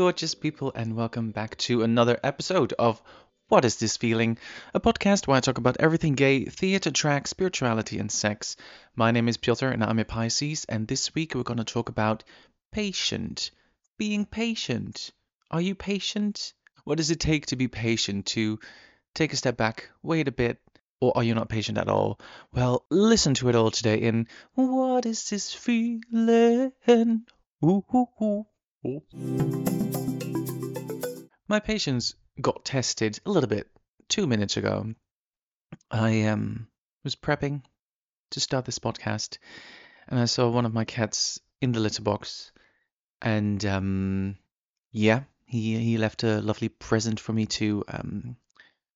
Gorgeous people, and welcome back to another episode of What is This Feeling? A podcast where I talk about everything gay, theater, drag, spirituality, and sex. My name is Pjotr, and I'm a Pisces, and this week we're going to talk about patient. Being patient. Are you patient? What does it take to be patient? To take a step back, wait a bit, or are you not patient at all? Well, listen to it all today in What is This Feeling? Ooh, ooh, ooh. My patience got tested a little bit two minutes ago. I um, was prepping to start this podcast, and I saw one of my cats in the litter box, and um, yeah, he he left a lovely present for me to um,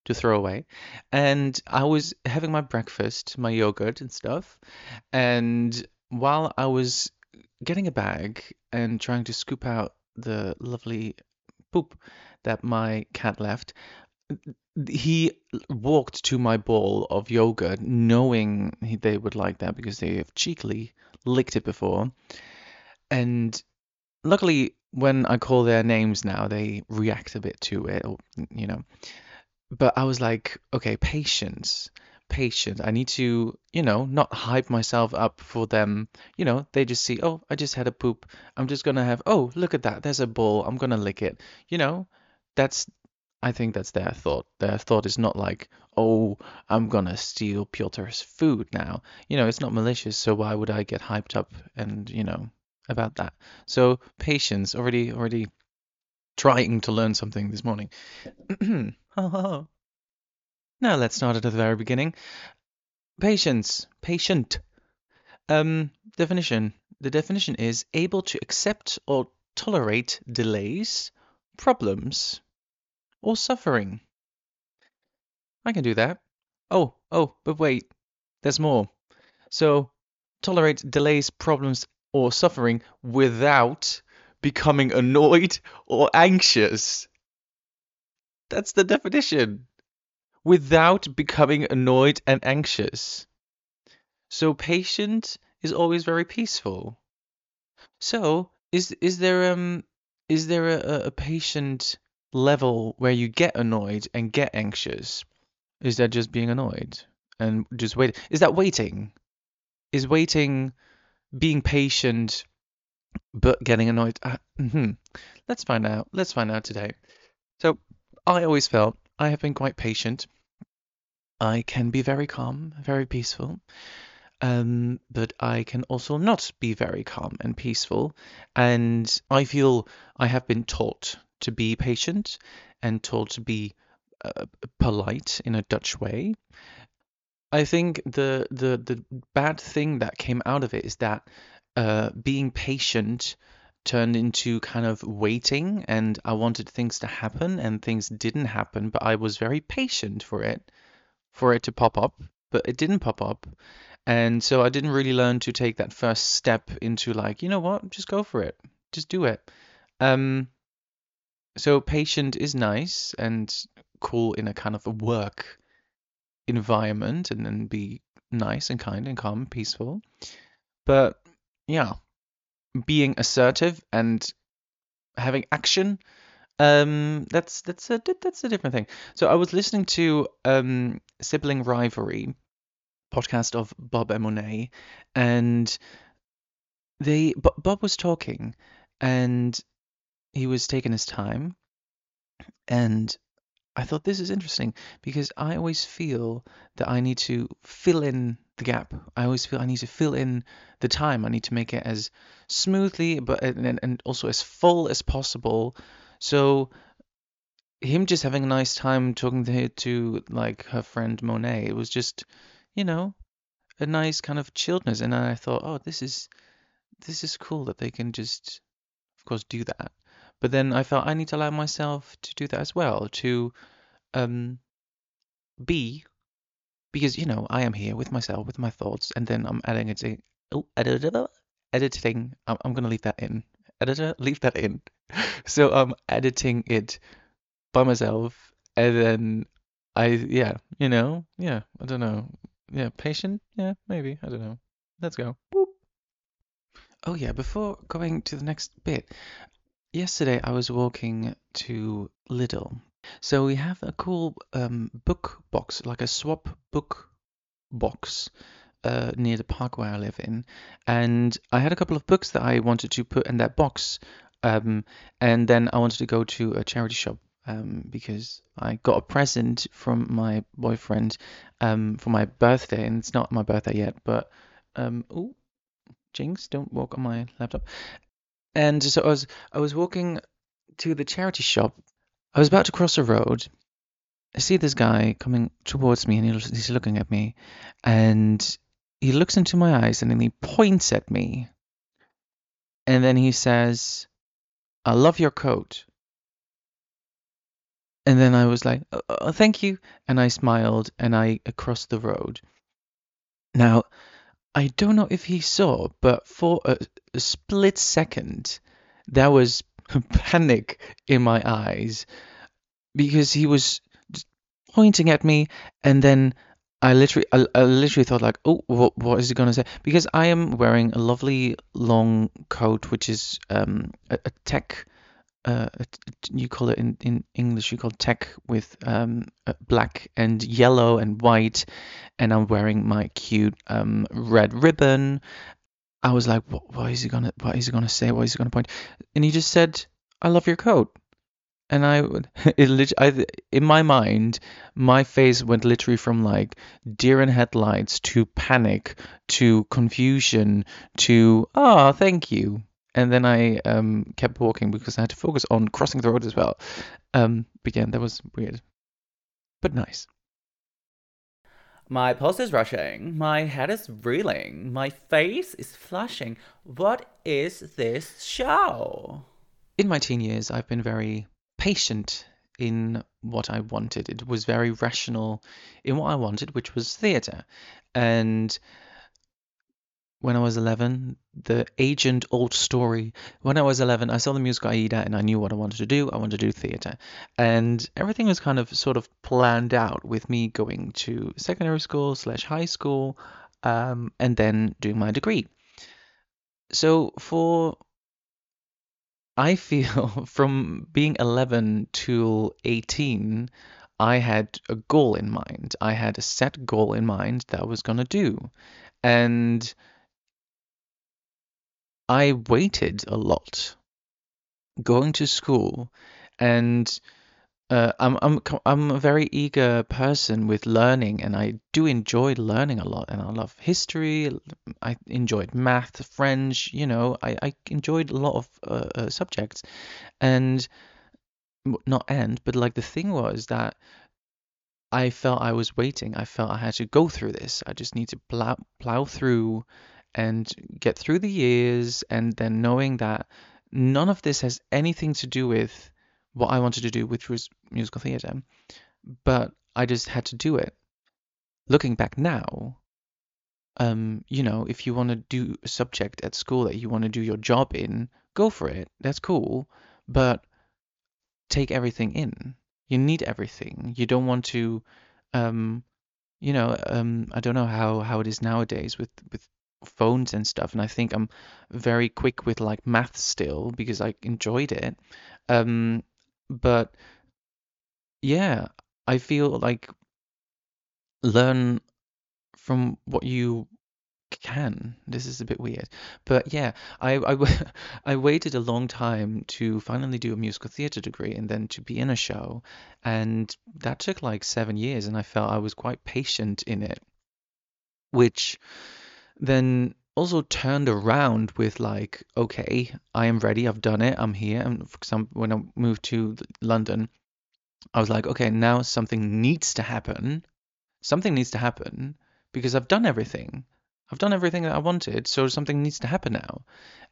to throw away. And I was having my breakfast, my yogurt and stuff, and while I was getting a bag and trying to scoop out the lovely poop that my cat left, he walked to my bowl of yogurt knowing he, they would like that because they have cheekily licked it before. And luckily, when I call their names now, they react a bit to it, or, you know. But I was like, okay, patience patient. I need to, you know, not hype myself up for them. You know, they just see, oh, I just had a poop. I'm just gonna have, oh, look at that. There's a ball. I'm gonna lick it. You know, that's, I think that's their thought. Their thought is not like, oh, I'm gonna steal Pjotr's food now. You know, it's not malicious. So why would I get hyped up and, you know, about that? So patience. Already, already trying to learn something this morning. Now let's start at the very beginning. Patience, patient. Um, definition. The definition is able to accept or tolerate delays, problems, or suffering. I can do that. Oh, oh, but wait, there's more. So, tolerate delays, problems, or suffering without becoming annoyed or anxious. That's the definition without becoming annoyed and anxious. So patient is always very peaceful. So is is there um is there a, a patient level where you get annoyed and get anxious? Is that just being annoyed and just wait? Is that waiting? Is waiting being patient but getting annoyed? Uh, mm-hmm. Let's find out. Let's find out today. So I always felt I have been quite patient. I can be very calm, very peaceful. Um, but I can also not be very calm and peaceful. And I feel I have been taught to be patient and taught to be uh, polite in a Dutch way. I think the, the the bad thing that came out of it is that uh, being patient turned into kind of waiting and I wanted things to happen and things didn't happen, but I was very patient for it, for it to pop up, but it didn't pop up. And so I didn't really learn to take that first step into like, you know what, just go for it. Just do it. Um so patient is nice and cool in a kind of a work environment and then be nice and kind and calm and peaceful. But yeah, being assertive and having action um that's that's a that's a different thing. So i was listening to um sibling rivalry podcast of bob and monet and they bob was talking and he was taking his time and I thought this is interesting because I always feel that I need to fill in the gap. I always feel I need to fill in the time. I need to make it as smoothly but and, and also as full as possible. So him just having a nice time talking to to like her friend Monet, it was just, you know, a nice kind of chilledness. And I thought, oh, this is this is cool that they can just, of course, do that. But then I felt I need to allow myself to do that as well, to um, be, because you know I am here with myself, with my thoughts, and then I'm adding it. To, oh, editor, editing. I'm, I'm gonna leave that in. Editor, leave that in. so I'm editing it by myself, and then I, yeah, you know, yeah, I don't know, yeah, patient, yeah, maybe, I don't know. Let's go. Boop. Oh yeah, before going to the next bit, Yesterday I was walking to Lidl. So we have a cool um, book box, like a swap book box uh, near the park where I live in. And I had a couple of books that I wanted to put in that box. Um, and then I wanted to go to a charity shop um, because I got a present from my boyfriend um, for my birthday. And it's not my birthday yet, but. Um, ooh, Jinx, don't walk on my laptop. And so I was I was walking to the charity shop. I was about to cross a road. I see this guy coming towards me, and he's looking at me, and he looks into my eyes, and then he points at me, and then he says, "I love your coat." And then I was like, oh, oh, "Thank you," and I smiled, and I crossed the road. Now, I don't know if he saw, but for a, a split second, there was panic in my eyes because he was pointing at me, and then I literally, I, I literally thought like, oh, what, what is he gonna say? Because I am wearing a lovely long coat, which is um, a, a tech uh, you call it in, in English, you call tech with um, black and yellow and white, and I'm wearing my cute um, red ribbon. I was like, what, what is he gonna, what is he gonna say? What is he gonna point? And he just said, "I love your coat." And I it I, in my mind, my face went literally from like deer in headlights to panic to confusion to, oh, thank you and then I um, kept walking because I had to focus on crossing the road as well. Um, but yeah, that was weird, but nice. My pulse is rushing. My head is reeling. My face is flushing. What is this show? In my teen years, I've been very patient in what I wanted. It was very rational in what I wanted, which was theatre. And when I was 11, the agent old story. When I was 11, I saw the musical Aida and I knew what I wanted to do. I wanted to do theatre. And everything was kind of sort of planned out with me going to secondary school slash high school um, and then doing my degree. So for I feel from being 11 to 18, I had a goal in mind. I had a set goal in mind that I was going to do. And I waited a lot going to school, and uh, I'm I'm I'm a very eager person with learning, and I do enjoy learning a lot, and I love history. I enjoyed math, French. You know, I I enjoyed a lot of uh, uh, subjects, and not end, but like the thing was that I felt I was waiting. I felt I had to go through this. I just need to plow plow through and get through the years and then knowing that none of this has anything to do with what I wanted to do, which was musical theatre, but I just had to do it. Looking back now, um, you know, if you want to do a subject at school that you want to do your job in, go for it. That's cool, but take everything in. You need everything. You don't want to, um, you know, um, I don't know how how it is nowadays with with phones and stuff and I think I'm very quick with like math still because I enjoyed it. Um but yeah I feel like learn from what you can. This is a bit weird. But yeah I, I, I waited a long time to finally do a musical theatre degree and then to be in a show and that took like seven years and I felt I was quite patient in it which then also turned around with like, okay, I am ready. I've done it. I'm here. And for example, when I moved to London, I was like, okay, now something needs to happen. Something needs to happen because I've done everything. I've done everything that I wanted, so something needs to happen now.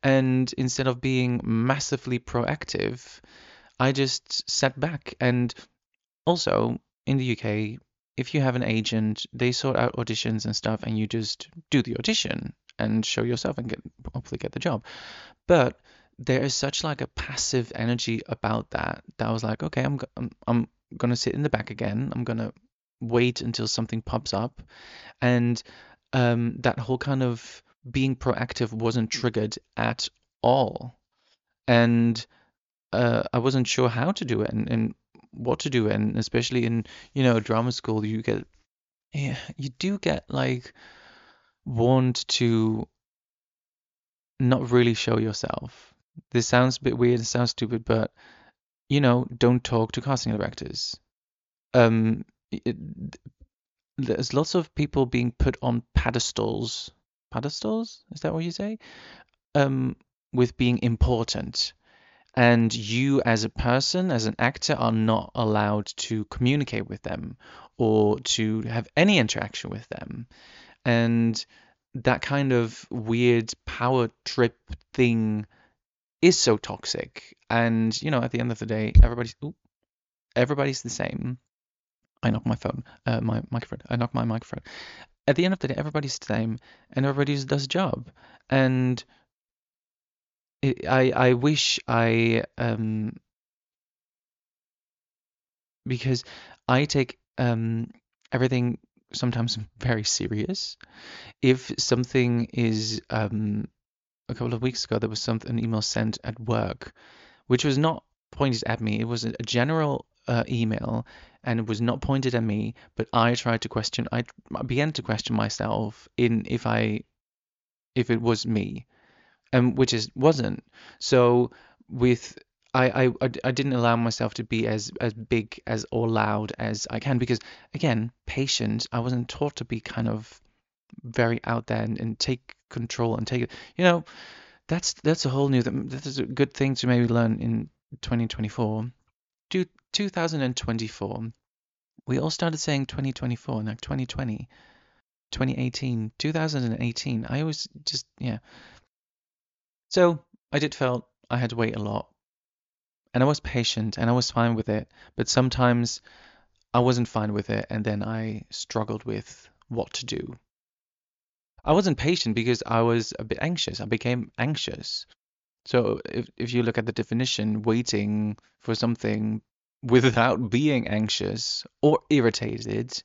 And instead of being massively proactive, I just sat back. And also in the UK, if you have an agent, they sort out auditions and stuff, and you just do the audition and show yourself and get hopefully get the job. But there is such like a passive energy about that that I was like, okay, I'm I'm, I'm gonna sit in the back again. I'm gonna wait until something pops up, and um, that whole kind of being proactive wasn't triggered at all, and uh, I wasn't sure how to do it and, and what to do, and especially in you know drama school, you get yeah, you do get like warned to not really show yourself. This sounds a bit weird, it sounds stupid, but you know, don't talk to casting directors. Um, it, there's lots of people being put on pedestals. Pedestals? Is that what you say? Um, with being important. And you, as a person, as an actor, are not allowed to communicate with them or to have any interaction with them. And that kind of weird power trip thing is so toxic. And, you know, at the end of the day, everybody's, ooh, everybody's the same. I knock my phone, uh, my microphone. I knock my microphone. At the end of the day, everybody's the same, and everybody does a job. And I I wish I um because I take um everything sometimes very serious. If something is um a couple of weeks ago there was something an email sent at work, which was not pointed at me. It was a, a general uh, email and it was not pointed at me, but I tried to question. I began to question myself in if I, if it was me, and which is wasn't. So with I, I I didn't allow myself to be as as big as or loud as I can because again, patient. I wasn't taught to be kind of very out there and, and take control and take it. You know, that's that's a whole new. That is a good thing to maybe learn in 2024. 2024. We all started saying 2024, now 2020, 2018, 2018. I always just, yeah. So I did felt I had to wait a lot. And I was patient and I was fine with it. But sometimes I wasn't fine with it and then I struggled with what to do. I wasn't patient because I was a bit anxious. I became anxious. So if, if you look at the definition, waiting for something without being anxious or irritated,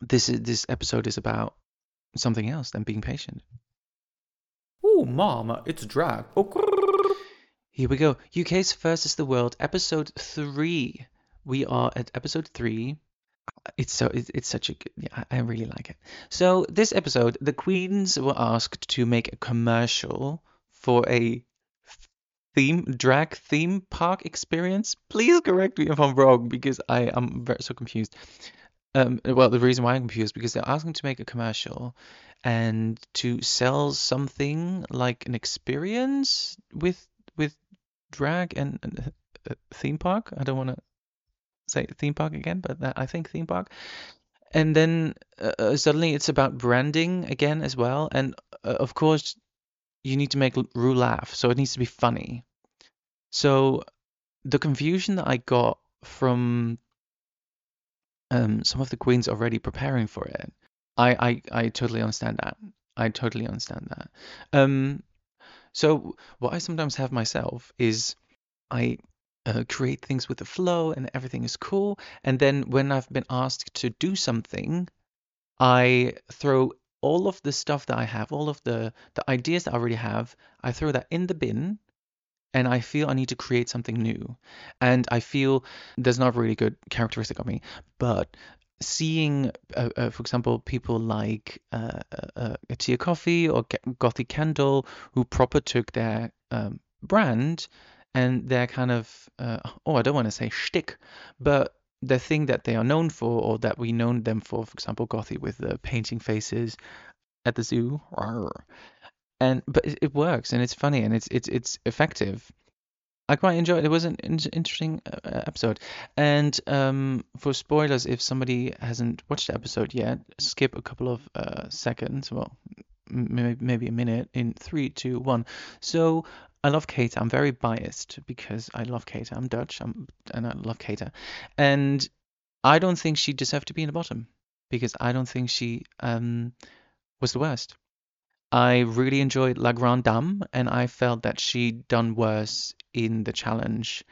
this is this episode is about something else than being patient. Oh, mom, it's drag. Oh, Here we go. UK versus the World, episode three. We are at episode three. It's so it's, it's such a good, yeah, I really like it. So this episode, the queens were asked to make a commercial for a theme drag theme park experience. Please correct me if I'm wrong because I am so confused. Um, well, the reason why I'm confused because they're asking to make a commercial and to sell something like an experience with with drag and, and uh, theme park. I don't want to say theme park again, but that, I think theme park. And then uh, uh suddenly it's about branding again as well. And uh, of course, you need to make Ru laugh, so it needs to be funny. So the confusion that I got from um, some of the queens already preparing for it, I, I, I totally understand that. I totally understand that. Um, so what I sometimes have myself is I uh, create things with the flow and everything is cool, and then when I've been asked to do something, I throw all of the stuff that I have, all of the the ideas that I already have, I throw that in the bin and I feel I need to create something new. And I feel there's not a really good characteristic of me, but seeing, uh, uh, for example, people like uh, uh, uh Tia Kofi or Gothy Kendoll who proper took their um, brand and their kind of, uh, oh, I don't want to say shtick, but the thing that they are known for or that we know them for, for example, Gothy with the painting faces at the zoo, and but it, it works and it's funny and it's it's it's effective. I quite enjoyed it. It was an interesting uh, uh, episode. And um, for spoilers, if somebody hasn't watched the episode yet, skip a couple of uh, seconds. Well, maybe maybe a minute in three, two, one. So I love Keta. I'm very biased because I love Keta. I'm Dutch. I'm and I love Keta. And I don't think she deserved to be in the bottom because I don't think she um, was the worst. I really enjoyed La Grande Dame, and I felt that she'd done worse in the challenge,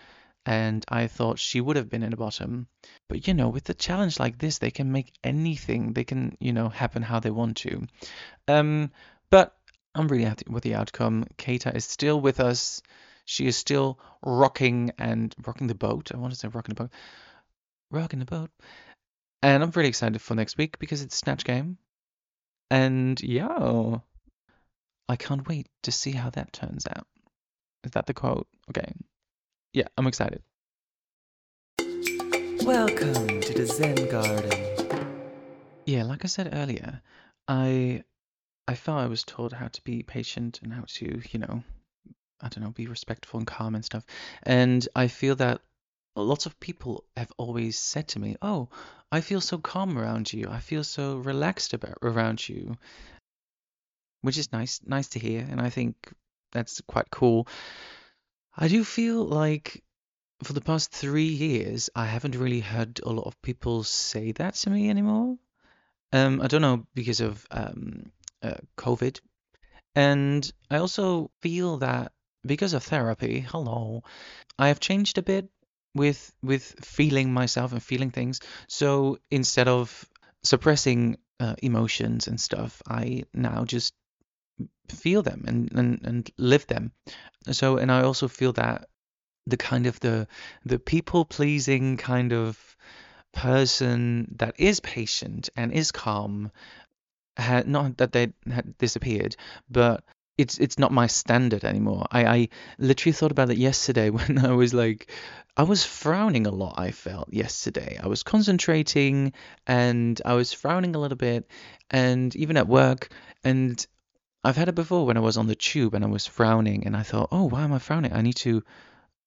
and I thought she would have been in the bottom. But you know, with a challenge like this, they can make anything. They can, you know, happen how they want to. Um, but I'm really happy with the outcome. Keta is still with us. She is still rocking and rocking the boat. I want to say rocking the boat. Rocking the boat. And I'm really excited for next week because it's Snatch Game. And yeah, I can't wait to see how that turns out. Is that the quote? Okay. Yeah, I'm excited. Welcome to the Zen Garden. Yeah, like I said earlier, I I felt I was told how to be patient and how to, you know, I don't know, be respectful and calm and stuff. And I feel that lots of people have always said to me, "Oh, I feel so calm around you. I feel so relaxed about around you," which is nice, nice to hear, and I think that's quite cool. I do feel like for the past three years, I haven't really heard a lot of people say that to me anymore. Um, I don't know because of um, uh, COVID, and I also feel that because of therapy, hello, I have changed a bit with with feeling myself and feeling things. So instead of suppressing uh, emotions and stuff, I now just feel them and, and and live them. So and I also feel that the kind of the the people pleasing kind of person that is patient and is calm had not that they had disappeared but it's it's not my standard anymore I, I literally thought about it yesterday when i was like i was frowning a lot i felt yesterday i was concentrating and i was frowning a little bit and even at work and i've had it before when i was on the tube and i was frowning and i thought oh why am i frowning i need to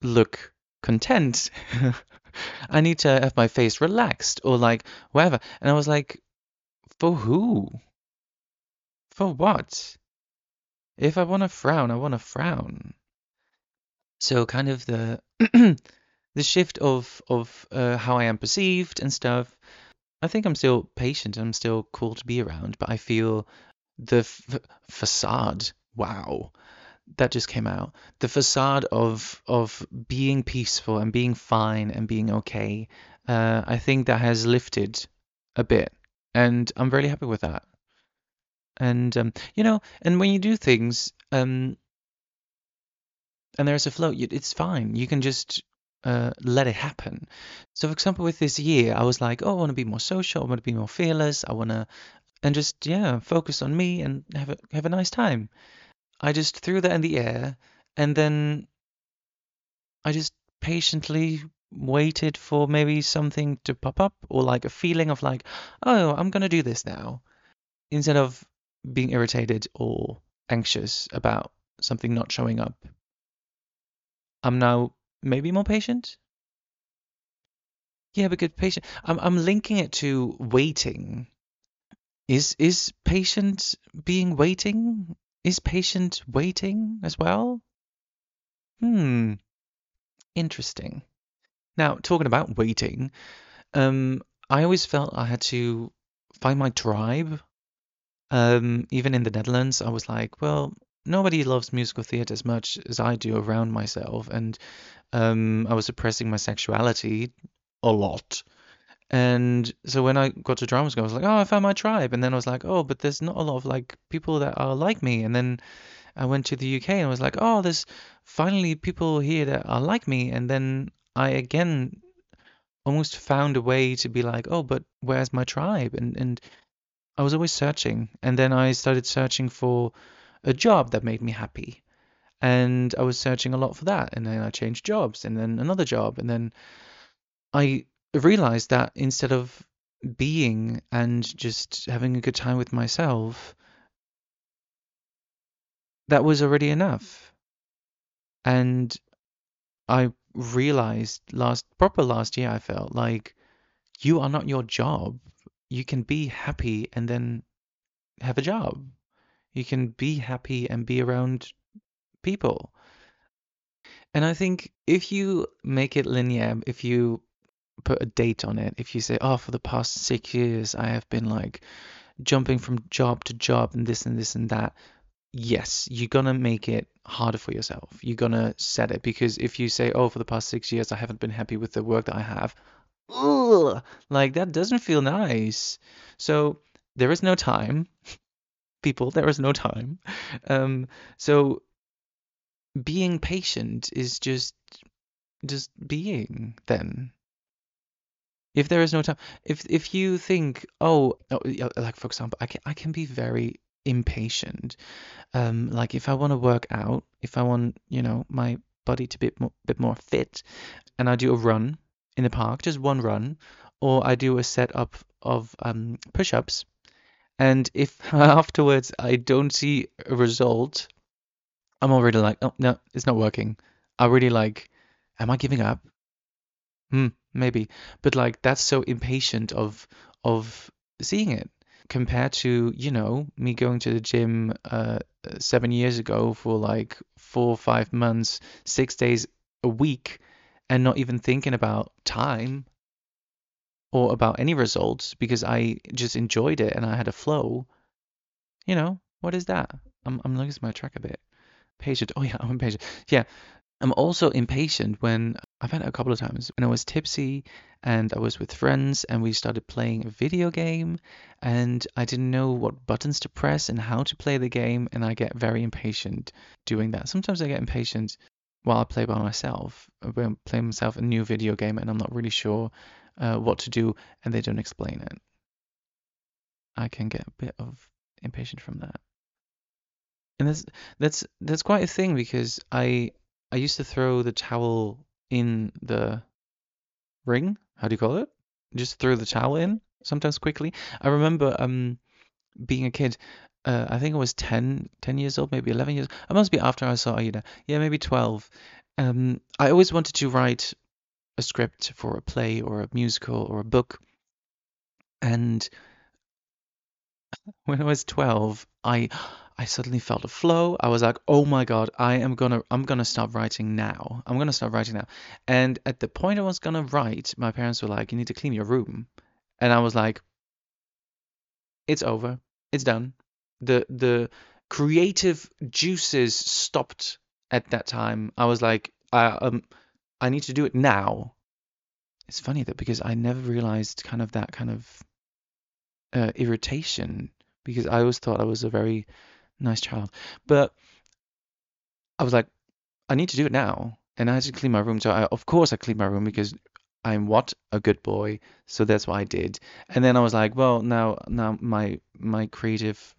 look content. I need to have my face relaxed or like whatever. And I was like, for who? For what? If I want to frown, I want to frown. So kind of the the shift of of uh, how I am perceived and stuff. I think I'm still patient. I'm still cool to be around, but I feel the f- facade. Wow, that just came out, the facade of of being peaceful and being fine and being okay, uh, I think that has lifted a bit, and I'm really happy with that. And um, you know, and when you do things, um, and there's a flow, it's fine. You can just uh, let it happen. So, for example, with this year, I was like, oh, I want to be more social. I want to be more fearless. I want to, and just yeah, focus on me and have a have a nice time. I just threw that in the air and then I just patiently waited for maybe something to pop up or like a feeling of like, oh, I'm going to do this now instead of being irritated or anxious about something not showing up. I'm now maybe more patient. Yeah, because patient. I'm I'm linking it to waiting. Is is patient being waiting? Is patient waiting as well? Hmm, interesting. Now, talking about waiting, um, I always felt I had to find my tribe. Um, even in the Netherlands, I was like, well, nobody loves musical theatre as much as I do around myself, and um, I was suppressing my sexuality a lot. And so when I got to drama school, I was like, oh, I found my tribe. And then I was like, oh, but there's not a lot of like people that are like me. And then I went to the UK and I was like, oh, there's finally people here that are like me. And then I again almost found a way to be like, oh, but where's my tribe? And and I was always searching. And then I started searching for a job that made me happy. And I was searching a lot for that. And then I changed jobs and then another job. And then I realized that instead of being and just having a good time with myself, that was already enough. And I realized last, proper last year, I felt like you are not your job. You can be happy and then have a job. You can be happy and be around people. And I think if you make it linear, if you put a date on it, if you say, oh, for the past six years, I have been like jumping from job to job and this and this and that, yes, you're going to make it harder for yourself. You're going to set it because if you say, oh, for the past six years, I haven't been happy with the work that I have, ugh, like that doesn't feel nice. So there is no time. People, there is no time. Um, so being patient is just just being then. If there is no time, if if you think, oh, oh, like for example, I can I can be very impatient. Um, like if I want to work out, if I want, you know, my body to be a bit more, bit more fit, and I do a run in the park, just one run, or I do a set up of um, push-ups, and if afterwards I don't see a result, I'm already like, oh no, it's not working. I really like, am I giving up? Hmm, maybe. But like that's so impatient of of seeing it compared to, you know, me going to the gym uh seven years ago for like four or five months, six days a week, and not even thinking about time or about any results because I just enjoyed it and I had a flow. You know, what is that? I'm I'm losing my track a bit. Patient. Oh yeah, I'm impatient. Yeah, I'm also impatient when I've had it a couple of times when I was tipsy and I was with friends and we started playing a video game and I didn't know what buttons to press and how to play the game and I get very impatient doing that. Sometimes I get impatient while I play by myself, when I'm playing myself a new video game and I'm not really sure uh, what to do and they don't explain it. I can get a bit of impatient from that. And that's that's that's quite a thing because I I used to throw the towel in the ring. How do you call it? Just throw the towel in sometimes quickly. I remember um being a kid. Uh, I think I was 10, 10 years old, maybe 11 years. I must be after I saw Aida. Yeah, maybe 12. Um, I always wanted to write a script for a play or a musical or a book. And when I was 12, I I suddenly felt a flow. I was like, "Oh my God, I am gonna I'm gonna start writing now. I'm gonna start writing now." And at the point I was gonna write, my parents were like, "You need to clean your room." And I was like, "It's over. It's done." The the creative juices stopped at that time. I was like, I um I need to do it now. It's funny that because I never realized kind of that kind of uh, irritation because I always thought I was a very nice child. But I was like, I need to do it now. And I had to clean my room. So I, of course I cleaned my room because I'm what? A good boy. So that's what I did. And then I was like, well, now now my my creative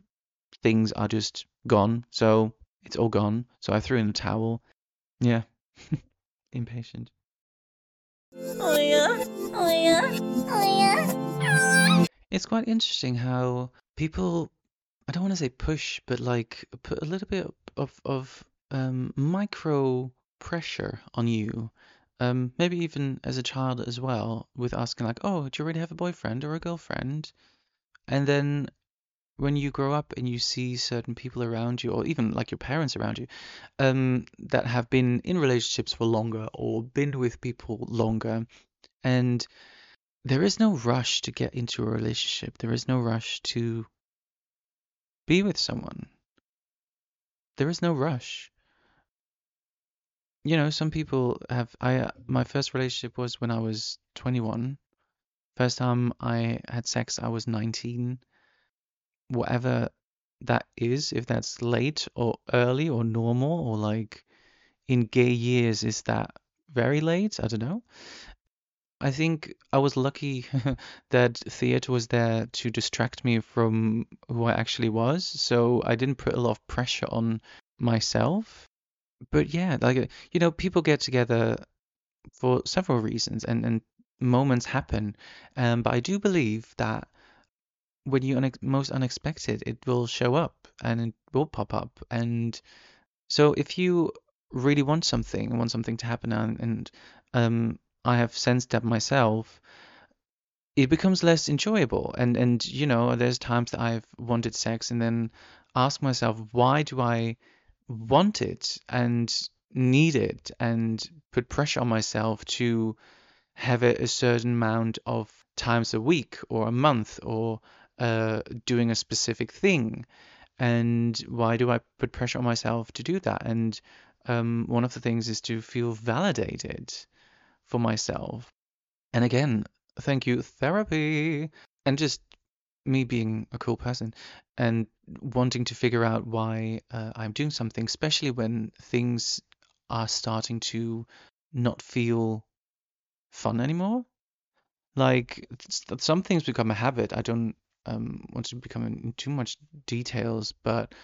things are just gone. So it's all gone. So I threw in the towel. Yeah. Impatient. Oh yeah, oh yeah, oh yeah. It's quite interesting how people, I don't want to say push, but like put a little bit of of um, micro pressure on you. Um, maybe even as a child as well, with asking like, "Oh, do you already have a boyfriend or a girlfriend?" And then when you grow up and you see certain people around you, or even like your parents around you, um, that have been in relationships for longer or been with people longer, and there is no rush to get into a relationship. There is no rush to be with someone. There is no rush. You know, some people have. I uh, my first relationship was when I was 21. First time I had sex, I was 19 whatever that is, if that's late or early or normal or like in gay years, is that very late? I don't know. I think I was lucky that theater was there to distract me from who I actually was, so I didn't put a lot of pressure on myself. But yeah, like you know, people get together for several reasons, and and moments happen. Um, but I do believe that when you unex- most unexpected, it will show up and it will pop up. And so if you really want something, want something to happen, and, and um, I have sensed that myself, it becomes less enjoyable. And and you know, there's times that I've wanted sex and then ask myself, why do I want it and need it and put pressure on myself to have it a certain amount of times a week or a month or uh, doing a specific thing and why do I put pressure on myself to do that? And um, one of the things is to feel validated for myself. And again, thank you, therapy, and just me being a cool person and wanting to figure out why uh, I'm doing something, especially when things are starting to not feel fun anymore. Like some things become a habit. I don't um, want to become in too much details, but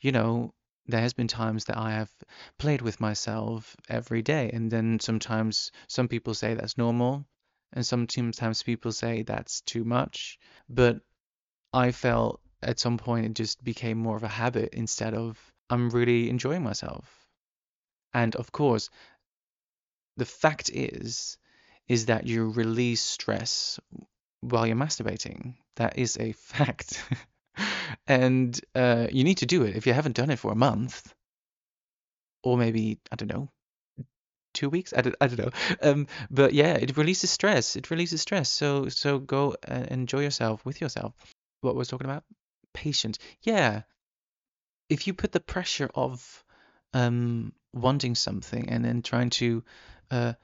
you know, there has been times that I have played with myself every day, and then sometimes some people say that's normal, and sometimes people say that's too much. But I felt at some point it just became more of a habit instead of I'm really enjoying myself. And of course, the fact is is that you release stress while you're masturbating. That is a fact. And uh, you need to do it if you haven't done it for a month. Or maybe I don't know two weeks? I don't, I don't know. Um but yeah it releases stress. It releases stress. So so go and enjoy yourself with yourself. What was talking about? Patience. Yeah. If you put the pressure of um wanting something and then trying to uh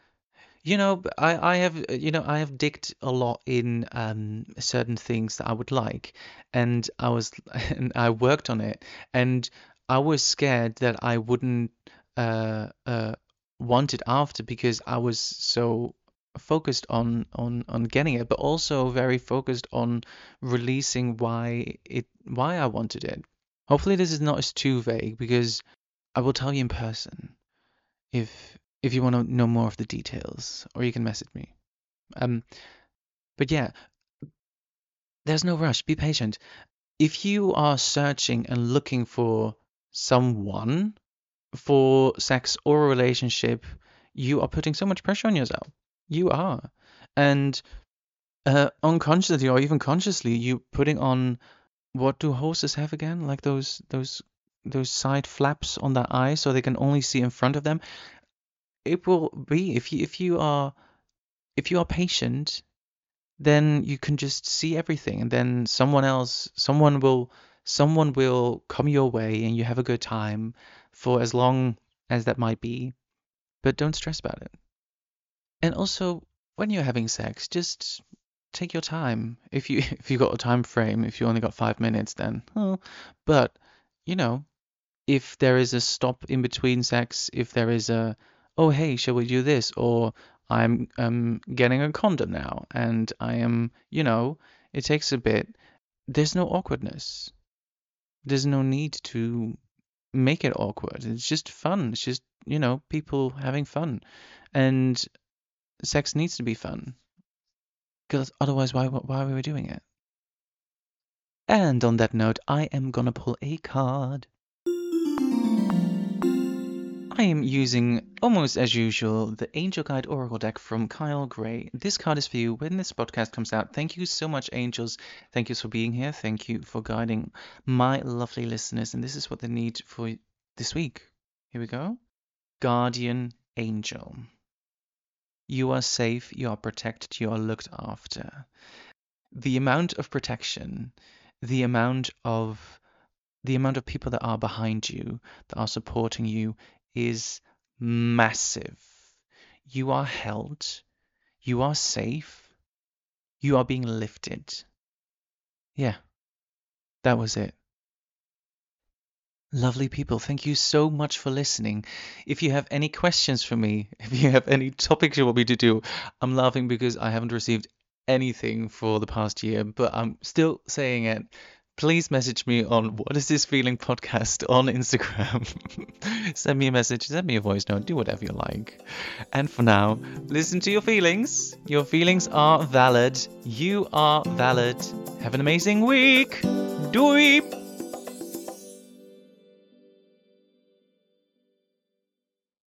you know I I have uh, you know I have digged a lot in um certain things that I would like and I was and I worked on it and I was scared that I wouldn't uh uh want it after because I was so focused on on on getting it but also very focused on releasing why it why I wanted it. Hopefully this is not as too vague because I will tell you in person if if you want to know more of the details, or you can message me. Um, but yeah, there's no rush. Be patient. If you are searching and looking for someone for sex or a relationship, you are putting so much pressure on yourself. You are. And uh, unconsciously or even consciously, you're putting on what do horses have again? Like those those those side flaps on their eyes so they can only see in front of them. It will be if you if you are if you are patient, then you can just see everything and then someone else someone will someone will come your way and you have a good time for as long as that might be, but don't stress about it. And also, when you're having sex, just take your time. If you if you got a time frame, if you only got five minutes, then oh. But you know, if there is a stop in between sex, if there is a oh hey, shall we do this? Or I'm um getting a condom now, and I am you know, it takes a bit. There's no awkwardness. There's no need to make it awkward. It's just fun. It's just you know people having fun, and sex needs to be fun. Because otherwise, why why were we doing it? And on that note, I am gonna pull a card. I am using, almost as usual, the Angel Guide Oracle deck from Kyle Gray. This card is for you when this podcast comes out. Thank you so much, angels. Thank you for being here. Thank you for guiding my lovely listeners. And this is what they need for this week. Here we go. Guardian Angel. You are safe, you are protected, you are looked after. The amount of protection, the amount of the amount of people that are behind you, that are supporting you, is massive. You are held, you are safe, you are being lifted. Yeah, that was it. Lovely people, thank you so much for listening. If you have any questions for me, if you have any topics you want me to do, I'm laughing because I haven't received anything for the past year, but I'm still saying it. Please message me on what is this feeling podcast on Instagram. send me a message, send me a voice note, do whatever you like. And for now, listen to your feelings. Your feelings are valid. You are valid. Have an amazing week. Doei!